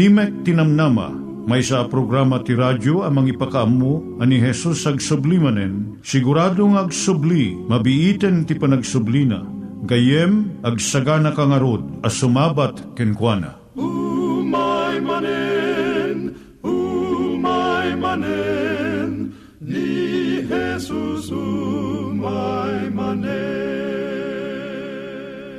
Timek Tinamnama, may sa programa ti radyo amang ipakaamu ani Jesus ag sublimanen, siguradong ag subli, mabiiten ti panagsublina, gayem ag sagana kangarod as sumabat kenkwana. umay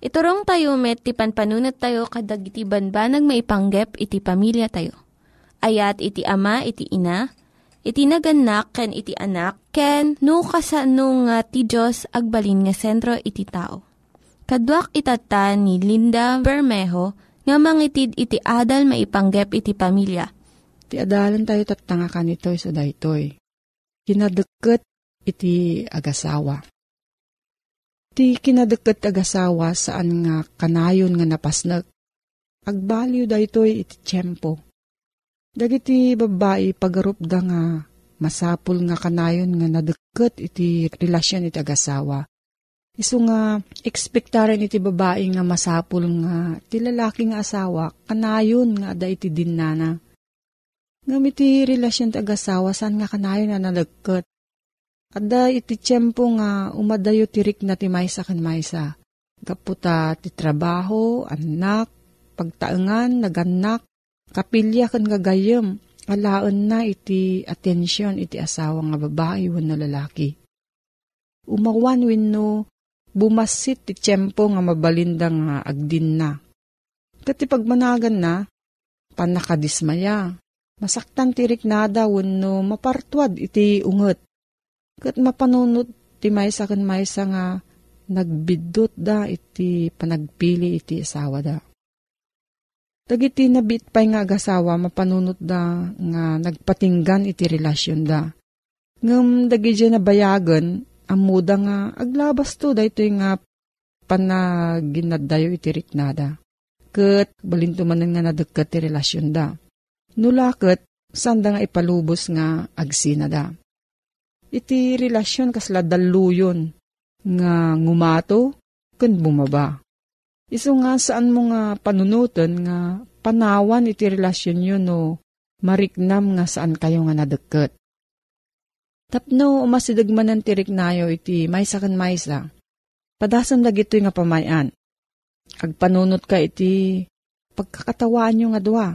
Iturong tayo met, ti panpanunat tayo kadag iti banbanag maipanggep iti pamilya tayo. Ayat iti ama, iti ina, iti naganak, ken iti anak, ken no kasano nga ti Diyos agbalin nga sentro iti tao. Kaduak itata ni Linda Bermejo nga mangitid iti adal maipanggep iti pamilya. Ti adalan tayo tatanga kanitoy sa daytoy. Kinadeket iti agasawa. Ti Iti kinadeket agasawa saan nga kanayon nga napasnek. Agbaliw daytoy iti tiyempo. Dagiti babae pagarupda nga masapul nga kanayon nga nadeket iti relasyon iti agasawa. Isu nga ekspektaren iti babae nga masapul nga ti lalaki nga asawa kanayon nga ada iti dinnana. Ngam iti relasyon ti agasawa saan nga kanayon nga nadeket. Ada iti tiyempo nga umadayo tirik na ti maysa kan maysa. Kaputa ti trabaho, anak, pagtaengan, naganak, kapilya kan gagayem, alaen na iti atensyon iti asawa nga babae wenno lalaki. Umawan wenno bumasit ti tiyempo nga mabalinda nga agdin na. Kati pagmanagan na, panakadismaya, masaktan tirik nada wenno mapartuad iti unget. Kat mapanunot ti maysa kan maysa nga nagbidot da iti panagpili iti asawa da. Dagiti nabit pa'y nga agasawa mapanunot da nga nagpatinggan iti relasyon da. Ngam dagi na bayagan, amuda nga aglabas to da ito nga panaginadayo iti riknada. Kat balinto man nga nadagkat ti relasyon da. Nulakot, sanda nga ipalubos nga agsina da iti relasyon kasla daluyon nga ngumato ken bumaba. Isu nga saan mo nga panunutan nga panawan iti relasyon yun no mariknam nga saan kayo nga nadeket. Tapno umasidagmanan tirik nayo iti maysa kan maysa. Padasam dagito nga pamayan. Agpanunot ka iti pagkakatawaan nyo nga dua.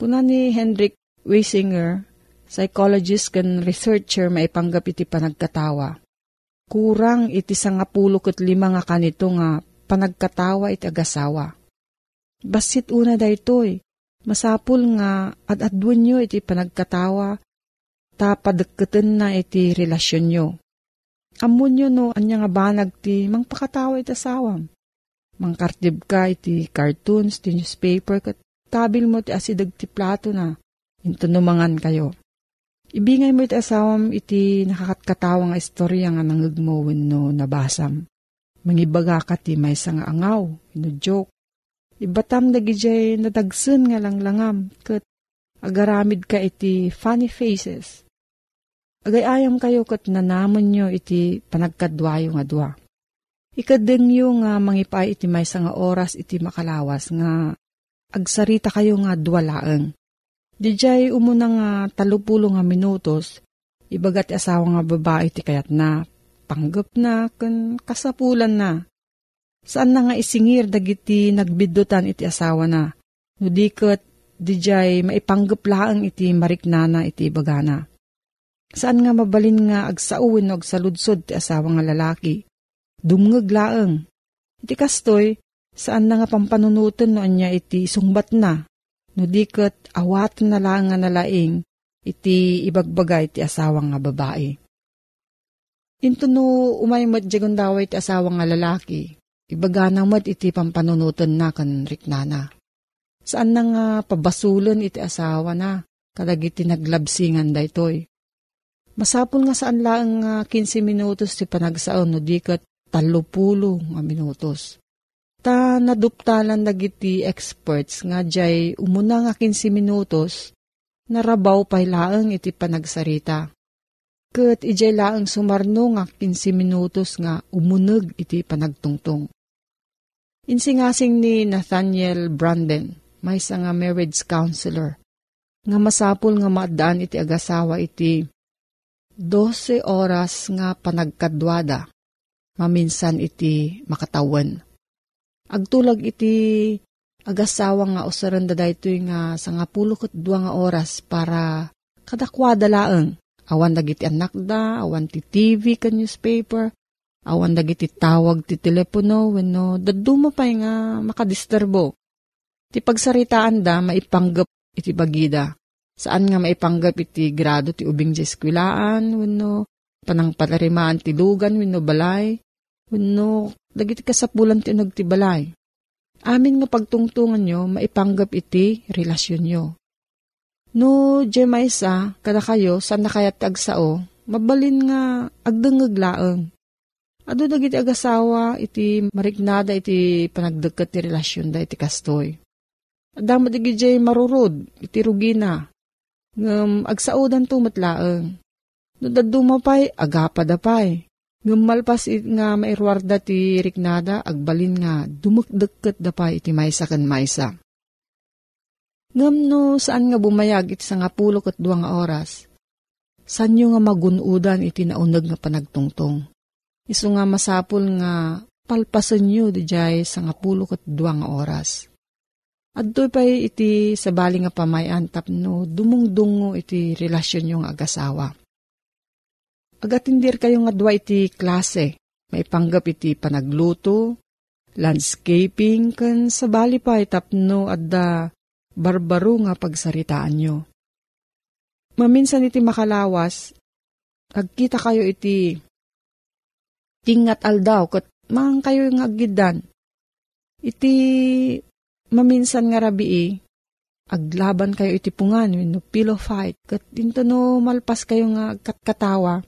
Puna ni Hendrik Wisinger psychologist kan researcher maipanggap iti panagkatawa. Kurang iti sangapulo ket lima nga kanito nga panagkatawa iti agasawa. Basit una daytoy, masapul nga ad-adwan nyo iti panagkatawa ta padagketen na iti relasyon nyo. Amon nyo no, anya nga banag ti mangpakatawa iti asawam. Mangkartib ka iti cartoons, ti newspaper, kat tabil mo ti asidag ti plato na. Intunumangan kayo. Ibingay mo iti asawam iti nakakatkatawa istorya nga nangagmawin no nabasam. Mangibaga ka ti may nga angaw, no joke. Ibatam dagijay nadagsen nga langlangam, kat agaramid ka iti funny faces. Agayayam kayo kat nanamon nyo iti panagkadwayo nga dwa. Ikadeng yung nga mangipay iti may nga oras iti makalawas nga agsarita kayo nga dwalaeng Dijay umuna nga talupulo nga minutos, ibagat asawa nga babae ti kayat na, panggap na, kan kasapulan na. Saan na nga isingir dagiti nagbidutan iti asawa na, no diket dijay maipanggap laang iti mariknana iti bagana. Saan nga mabalin nga agsauwin o agsaludsod ti asawa nga lalaki, dumngag laang. Iti kastoy, saan na nga pampanunutan no anya iti sungbat na, no diket awat na lang nga nalaing iti ibagbaga iti asawang nga babae. Into no umay matjagon daw iti asawang nga lalaki, ibaga na mat iti pampanunutan na kan riknana. Saan na nga pabasulan iti asawa na, kadag iti naglabsingan da itoy. Masapol nga saan lang nga 15 minutos ti panagsaon no dikat talupulo nga minutos ta naduptalan dagiti experts nga jay umuna nga 15 minutos narabaw pay laeng iti panagsarita. Kat ijay laeng sumarno nga 15 minutos nga umuneg iti panagtungtong. Insingasing ni Nathaniel Branden, may nga marriage counselor, nga masapul nga maadaan iti agasawa iti 12 oras nga panagkadwada, maminsan iti makatawan Agtulag iti agasawa nga usaran da daytoy nga sa nga pulo ket dua nga oras para kadakwada laeng. Awan dagiti anak da, awan ti TV ka newspaper, awan dagiti tawag ti telepono wenno daduma pay nga makadisturbo. Ti pagsaritaan da maipanggap iti bagida. Saan nga maipanggap iti grado ti ubing eskwilaan wenno panang palarimaan ti lugan wenno balay wenno dagiti kasapulan ti nagtibalay. Amin nga pagtungtungan nyo, maipanggap iti relasyon nyo. No, Jemaisa, kada kayo, saan na kaya tagsao, mabalin nga agdangag laeng. Ado dagiti agasawa iti mariknada iti panagdagkat ti relasyon da iti kastoy. Adang madigijay marurod iti rugina. Ngam agsaudan to matlaeng. No dadumapay agapa dapay. Ngam malpas it nga mairwarda ti riknada agbalin nga dumukdagkat dapay iti maysa kan maysa. Ngam no saan nga bumayag iti sa nga pulo kat duwa nga oras. Sanyo nga magunudan iti naunag nga panagtungtong. Isu nga masapul nga palpasan nyo di jay sa nga pulo kat duwa nga oras. At doon pa iti sabali nga pamayan tapno dumungdungo iti relasyon nyo nga agasawa. Agatindir kayo nga dua iti klase. Maipanggap iti panagluto, landscaping, kan sabali pa itapno adda barbaro nga pagsaritaan nyo. Maminsan iti makalawas, agkita kayo iti tingat aldaw kat mang kayo nga agidan. Iti maminsan nga rabii, aglaban kayo iti pungan, no pillow fight, kat into no malpas kayo nga katkatawa,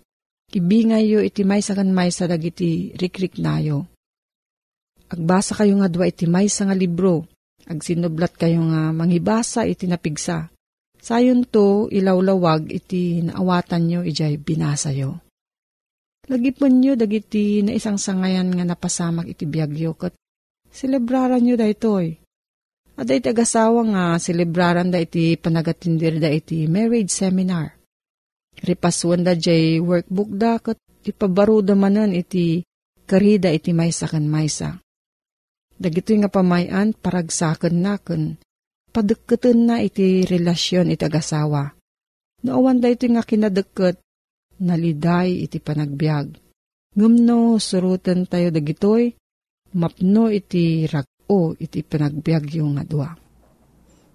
ibingay yo iti may kan may sa dagiti rikrik nayo. Agbasa kayo nga dwa iti may nga libro, agsinublat kayo nga mangibasa iti napigsa. Sayon to ilawlawag iti naawatan nyo ijay binasa yo. Lagipon nyo dagiti na isang sangayan nga napasamak iti biyagyo kat celebraran nyo daytoy. At iti agasawa nga celebraran da iti panagatindir da iti marriage seminar. Ripaswan da jay workbook da kat ipabaro da manan iti karida iti maysa kan maysa. Dagito nga pamayan paragsakan na kan padagkatan na iti relasyon iti agasawa. Noowan da ito nga kinadagkat naliday iti panagbiag. Ngumno surutan tayo dagitoy, mapno iti rag-o iti panagbiag yung nga dua.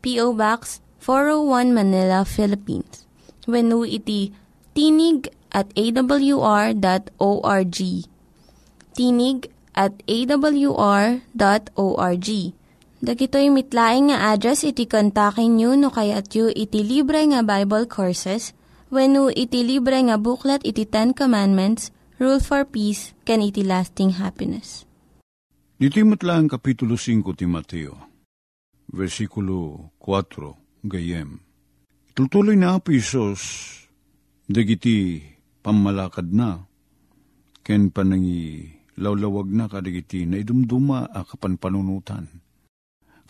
P.O. Box 401 Manila, Philippines. When iti tinig at awr.org. Tinig at awr.org Dagitoy mitlaing nga address iti kontakin nyo no kayat yu iti libre nga Bible Courses when no iti libre nga buklat iti Ten Commandments, Rule for Peace, can iti lasting happiness. Iti matlaang Kapitulo 5 ti Mateo, versikulo 4, gayem. Tutuloy na po Isos, dagiti pamalakad na, ken panangi lawlawag na kadagiti na idumduma a kapan panunutan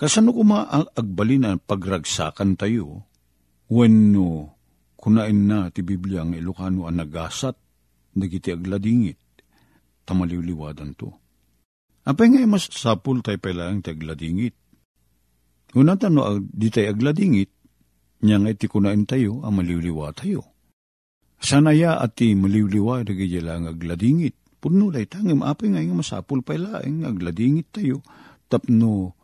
Kasano kuma ang agbalin ang pagragsakan tayo, when no, kunain na ti Biblia ang Ilocano ang nagasat, nagiti agladingit, tamaliwliwadan to. Apay nga mas sapul tayo pailang ti agladingit. Una tano, di tayo agladingit, niya nga iti kunain tayo, ang maliwliwa tayo. Sanaya at ti maliwliwa, nagiti lang agladingit. Puno day tangim, apay nga nga masapul pailang agladingit tayo, tapno,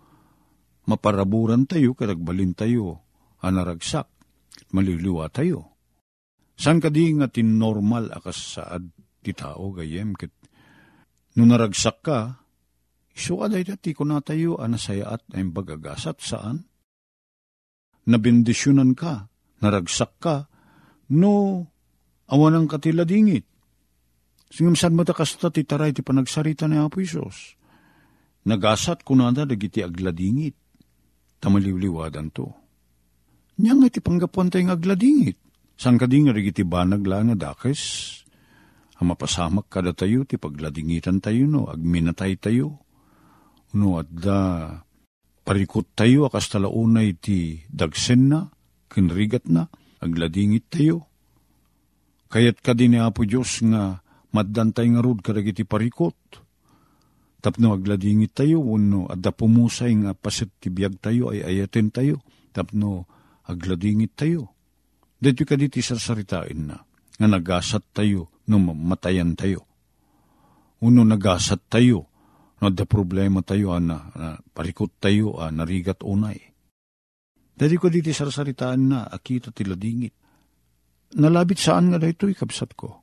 maparaburan tayo, karagbalin tayo, anaragsak, maliliwa tayo. San ka di nga tinormal akas saad ti tao gayem ket no naragsak ka, iso aday dati ko na tayo anasayaat ay bagagasat saan? Nabindisyonan ka, naragsak ka, no awan ang katiladingit. Singam saan mo kasta ti taray ti panagsarita ni Apo Isos. Nagasat ko na dagiti agladingit tamaliwliwadan to. Nya nga iti panggapuan tayo agladingit. San ka di nga iti banag lang nga dakes? Ang mapasamak kada tayo, ti pagladingitan tayo no, agminatay tayo. No, at da, parikot tayo, akas talaunay ti dagsen na, kinrigat na, agladingit tayo. Kayat ka din ni Apo Diyos nga, maddantay nga rod karagiti parikot tapno agladingit tayo, uno, adda pumusay nga pasit tibiyag tayo, ay ayaten tayo, tapno agladingit tayo. Dito ka diti sarsaritain na, nga nagasat tayo, no matayan tayo. Uno nagasat tayo, no da problema tayo, ah, na, parikot tayo, ah, narigat unay. Dari ko diti sarsaritaan na, akita tila dingit. Nalabit saan nga dahito ikabsat ko?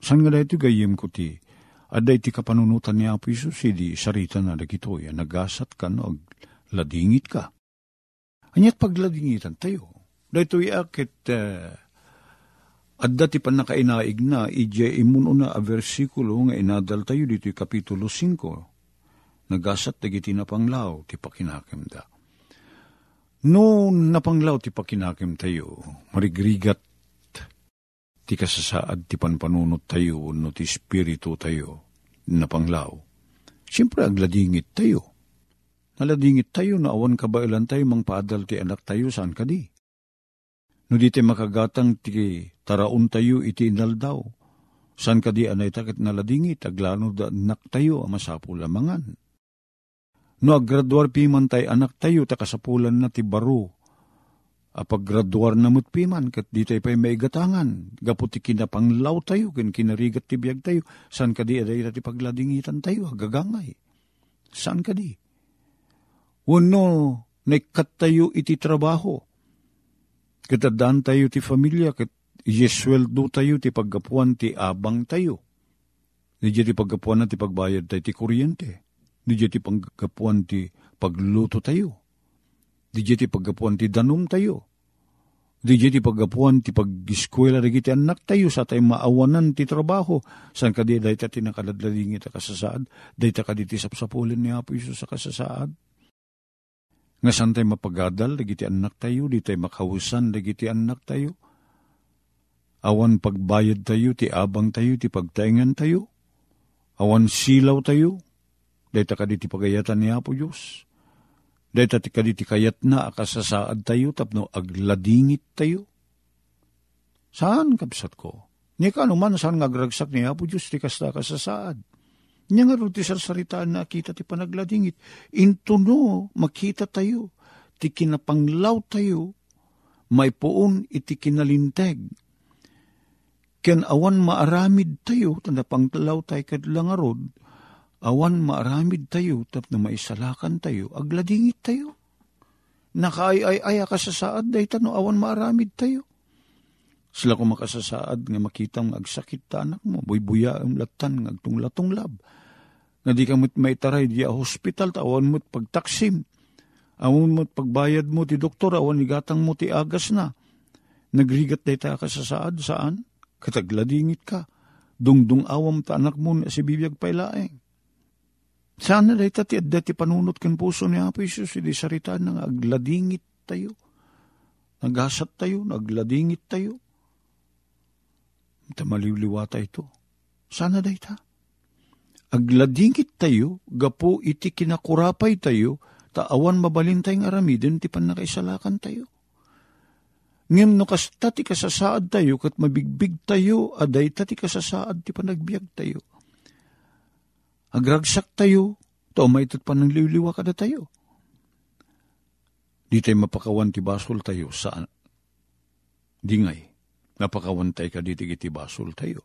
Saan nga dahito gayem ko ti? Ada iti kapanunutan ni Apo Isus, hindi sarita na dagito, ya, nagasat ka no, ladingit ka. Anyat pagladingitan tayo. Dahito akit, uh, adda ti pan nakainaig na, ije imuno a versikulo nga inadal tayo dito kapitulo 5. Nagasat dagiti na panglaw, ti pakinakim da. No napanglaw ti pakinakim tayo, marigrigat ti kasasaad ti panpanunot tayo, no ti spirito tayo, napanglaw. Siyempre agladingit tayo. Naladingit tayo na awan kabailan tayo mang paadal ti anak tayo saan ka di. No di makagatang ti taraon tayo iti inal daw. San ka di anay takit naladingit, aglano da anak tayo, amasapo lamangan. No aggraduar piman tayo anak tayo, takasapulan na ti baro. Apaggraduar na mo't piman, kat di tayo pa'y maigatangan. Gapo ti kinapanglaw tayo, kin kinarigat ti biyag tayo. San ka di aday ti pagladingitan tayo, agagangay. San ka di? Uno, naikat tayo iti trabaho Katadaan tayo ti familia, kat yesweldo tayo ti paggapuan ti abang tayo. Nije ti paggapuan na ti pagbayad tayo ti kuryente. Nije ti paggapuan ti pagluto tayo. Nije ti paggapuan ti danum tayo. Nije ti paggapuan ti pag-eskwela rin ti anak tayo sa tayo maawanan ti trabaho. San ka di dahi ta tinakaladlading ita kasasaad. Dahi ta ka di ti sapsapulin ni Apo Isus sa kasasaad nga saan tayo mapagadal, dagiti anak tayo, di tayo makahusan, dagiti anak tayo. Awan pagbayad tayo, ti abang tayo, ti pagtaingan tayo. Awan silaw tayo, dahita ka di ti pagayatan ni Apo Diyos. Dahita ti ka di ti kayat na akasasaad tayo, tapno agladingit tayo. Saan kapsat ko? Ni ka anuman saan ngagragsak ni Apo Diyos, ti kasta kasasaad. Nya nga ti sarsaritaan na kita ti panagladingit. Intuno, makita tayo. Ti kinapanglaw tayo. May puon iti kinalinteg. Ken awan maaramid tayo, tanda pangtalaw tayo kadlangarod, awan maaramid tayo, tap na maisalakan tayo, agladingit tayo. Nakaay-ay-ay ka sa saad, dahi tano, awan maaramid tayo. Sila ko makasasaad nga makitang agsakit ta anak mo, buy-buya ang latan, ngagtung latong lab nga di ka mo't maitaray di hospital, awan mo't pagtaksim, awan mo't pagbayad mo ti doktor, awan igatang mo ti agas na. Nagrigat na ka sa saad, saan? Katagladingit ka. Dungdung awam ta anak mo na si bibiyag pailaeng. Sana dahi ti adda ti panunot ken puso ni Apo Isus, hindi sarita nang agladingit tayo. Nagasat tayo, nagladingit tayo. Tamaliwliwa tayo ito. Sana dahi ta agladingit tayo, gapo iti kinakurapay tayo, taawan mabalin tayong aramiden, ti panakaisalakan tayo. Ngem no kasta ti kasasaad tayo, kat mabigbig tayo, aday ta ti kasasaad ti panagbiag tayo. Agragsak tayo, to may tat panangliliwa kada tayo. Di tayo mapakawan ti basol tayo sa dingay. Napakawan tayo ka di ti basol tayo.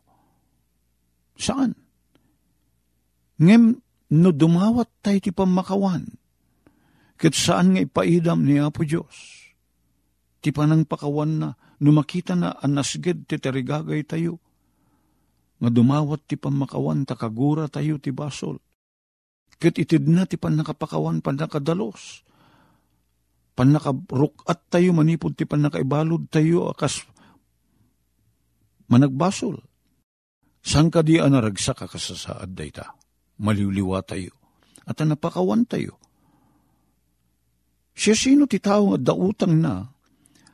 Saan? Ngem, no dumawat tayo ti pamakawan, kat saan nga ipaidam ni Apo Diyos. Ti panang pakawan na, no makita na anasged ti tarigagay tayo, nga dumawat ti pamakawan, takagura tayo ti basol. Kat itid na ti panakapakawan, panakadalos. Panakarukat tayo, manipod ti panakaibalod tayo, akas managbasol. Sang ka di anaragsak akasasaad dayta maliwliwa tayo. At napakawan tayo. Siya sino ti tao nga dautang na,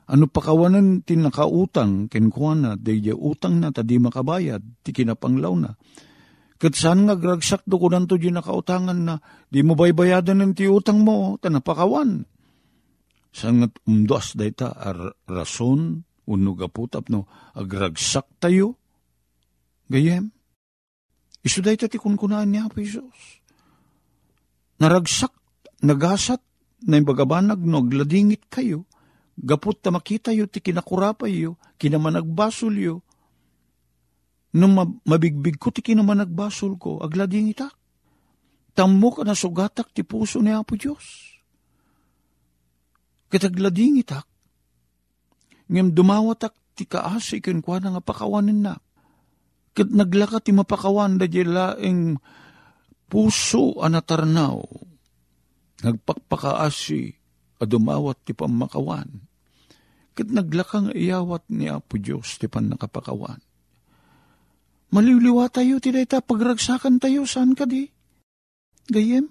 ano pakawanan ti nakautang, kenkwana, day utang na, tadi makabayad, ti kinapanglaw na. Kat saan nga gragsak do ko nanto di nakautangan na, di mo baybayadan ng ti utang mo, tanapakawan. Saan nga umdos day ta, ar rason, unog aputap no, agragsak tayo, gayem. Isu day ti kunkunaan niya po Isos. Naragsak, nagasat, na bagabanag no, agladingit kayo, gapot ta makita yo, ti kinakurapay yo, kinamanagbasol yo, Nung ma- mabigbig ko, tiki naman nagbasol ko, aglading itak. Tammo ka na sugatak ti puso ni Apo Diyos. Kitaglading itak. Ngem dumawatak ti kaasi ken kwa nga pakawanin na. Kat naglaka ti mapakawan da laeng puso anatarnaw. Nagpakpakaasi a dumawat ti pamakawan. Kat naglakang iyawat ni Apo Diyos ti pan nakapakawan. Maliliwa tayo ti dayta pagragsakan tayo saan ka di? Gayem?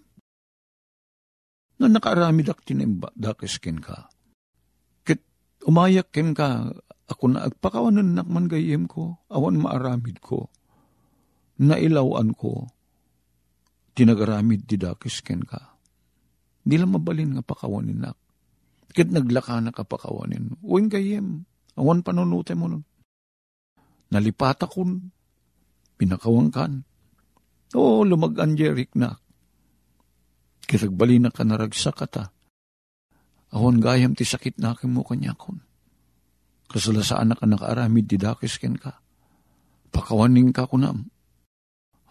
No nakaramid ak tinimba dakes ken ka. Kat umayak ken ka ako na agpakawanan nakman gayem ko awan maaramid ko. Nailawan ko tinagaramid ti dakes ken ka. Di lang mabalin nga pakawanin nak. Kit naglaka na kapakawanin. Uwing gayem, awan panunute mo nun. Nalipata kun, pinakawangkan. Oo, lumagan jerik na. Kitagbali na ka naragsak ata. Awan gayam ti sakit na aking mo kanya kun. Kasalasaan na ka nakaaramid di dakis ken ka. Pakawanin ka kunam.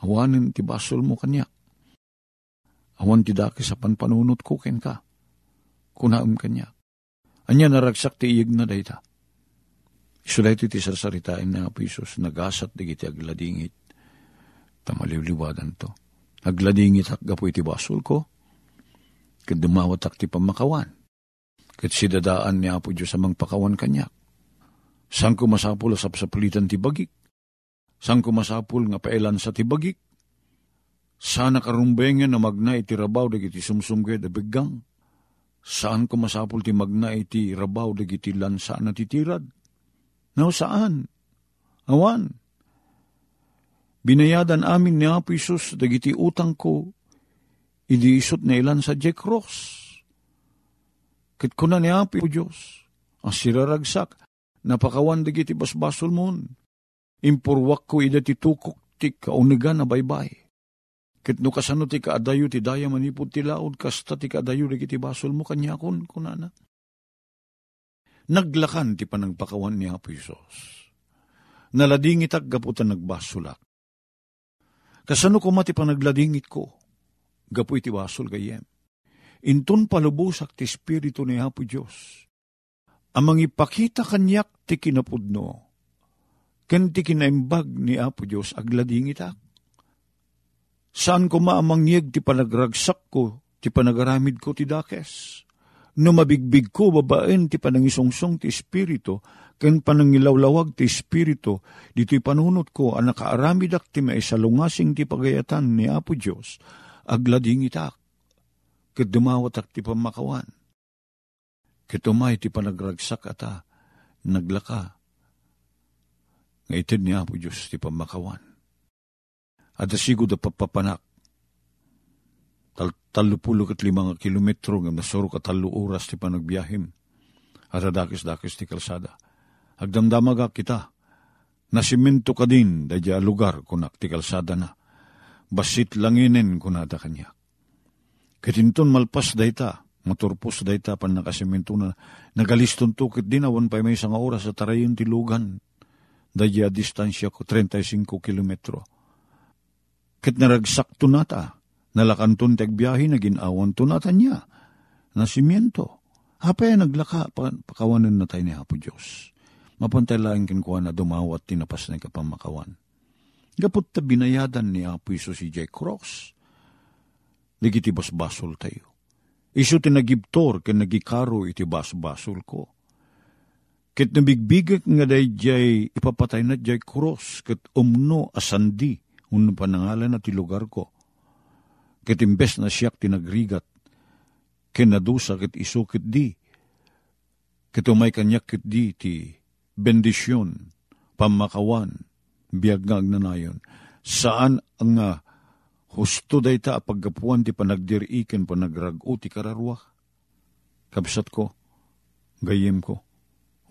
Awanin ti basol mo kanya. Awan ti dakis sa panpanunot ko ken ka. Kunaam kanya. Anya naragsak ti iyag na dayta. Isulay ti sarsaritain na Apo Isus, nagasat di kiti agladingit. Tamaliliwadan to. Agladingit hakga po iti basol ko. Kad dumawat ak ti pamakawan. Kat sidadaan ni Apo Diyos amang pakawan kanya. Sang ko masapul sa sapalitan ti bagik. Sang ko masapul nga paelan sa ti bagik. Sana karumbengan na magna iti rabaw dagiti sumsumgay da biggang. Saan ko masapul ti magna iti rabaw dagiti lansa na titirad? No, saan? Awan. Binayadan amin ni Apo Isus dagiti utang ko, idi isot na ilan sa Jack Ross. Kit ko ni Apo Diyos, ang siraragsak, napakawan dagiti basbasol mon. Impurwak ko ida ti tukok ti kaunigan na baybay. Kit no kasano ti kaadayo ti daya manipod ti laod, kasta ti kaadayo dagiti basol mo kanya kun kunana. Naglakan ti panagpakawan ni Apo Isos. Naladingit ag gaputan nagbasulak. Kasano ko mati panagladingit ko? Gapu iti basol gayem. Intun palubusak ti Espiritu ni Apo Diyos. Amang ipakita kanyak ti kinapudno. Ken ti kinaimbag ni Apo Diyos agladingit ak. Saan ko maamang yeg ti panagragsak ko, ti panagaramid ko ti dakes? No mabigbig ko babaen ti panangisungsong ti Espiritu, ken panangilawlawag ti Espiritu, dito'y panunot ko ang nakaaramidak ti maisalungasing ti pagayatan ni Apo Diyos, aglading itak, ket dumawatak ti pamakawan. Ketumay ti panagragsak ata, naglaka, nga itid ni Apo Diyos ti pamakawan. At asigo da papapanak, tal talupulo kat limang kilometro nga nasuro ka talo oras ti panagbiyahem. At adakis-dakis ti kalsada. Agdamdamaga kita, nasimento ka din da lugar kunak ti kalsada na. Basit langinin kunada kanya. Katinton malpas dayta, maturpos dayta pan nakasimento na nagaliston tukit din awan pa may isang oras sa tarayin ti lugan. Daya distansya ko 35 kilometro. Kit naragsakto nata, nalakanton tagbiyahe na ginawan to nata niya, na simiento. Hapay naglaka, pakawanan na tayo ni Hapo Diyos. Mapantay lang kinkuha na dumawat tinapas na kapamakawan. Gapot ta binayadan ni Apo Iso si Jay Cross. Digiti basbasol tayo. Iso tinagibtor ken nagikaro iti basbasol ko. Ket nabigbigak nga day jay ipapatay na jay cross ket umno asandi un panangalan na ti lugar ko. Ket na siyak tinagrigat ken nadusa ket iso ket di. Ket umay kanyak ket di ti bendisyon, pamakawan, biyagag na nayon. Saan ang nga husto day ta paggapuan ti panagdiriiken panagrago ti kararwa. Kabsat ko, gayem ko,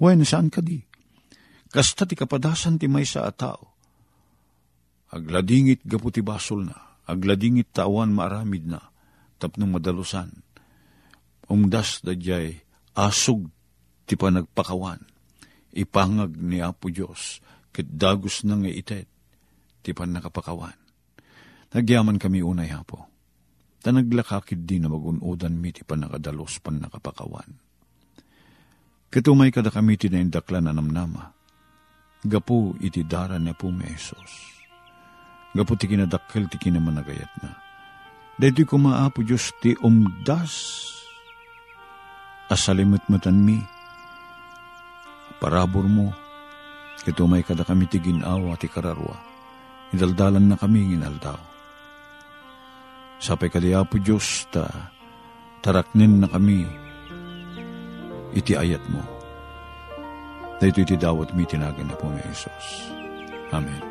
Wen, saan ka di? Kasta ti kapadasan ti may sa atao. Agladingit gaputi basol na, agladingit tawan maaramid na, tapnong madalusan. Umdas da jay asog ti panagpakawan, ipangag ni Apo Diyos, ket dagos na nga itet, ti pan nakapakawan. Nagyaman kami unay hapo. Ta naglakakid din na magunodan mi ti pan nakadalos pan nakapakawan. Katumay kada kami ti na indaklan na namnama. Gapu iti dara na po may Isos. Gapu ti kinadakkel ti kinamanagayat na. Dahito kumaapo Diyos ti umdas. Asalimutmutan mi. Parabor mo. Katumay kada kami ti ginawa ti kararwa. Idaldalan na kami inaldaw. Sapay kadiapo Diyos ta taraknin na kami iti ayat mo. Dahito iti dawat mi tinagan na po may Isos. Amen.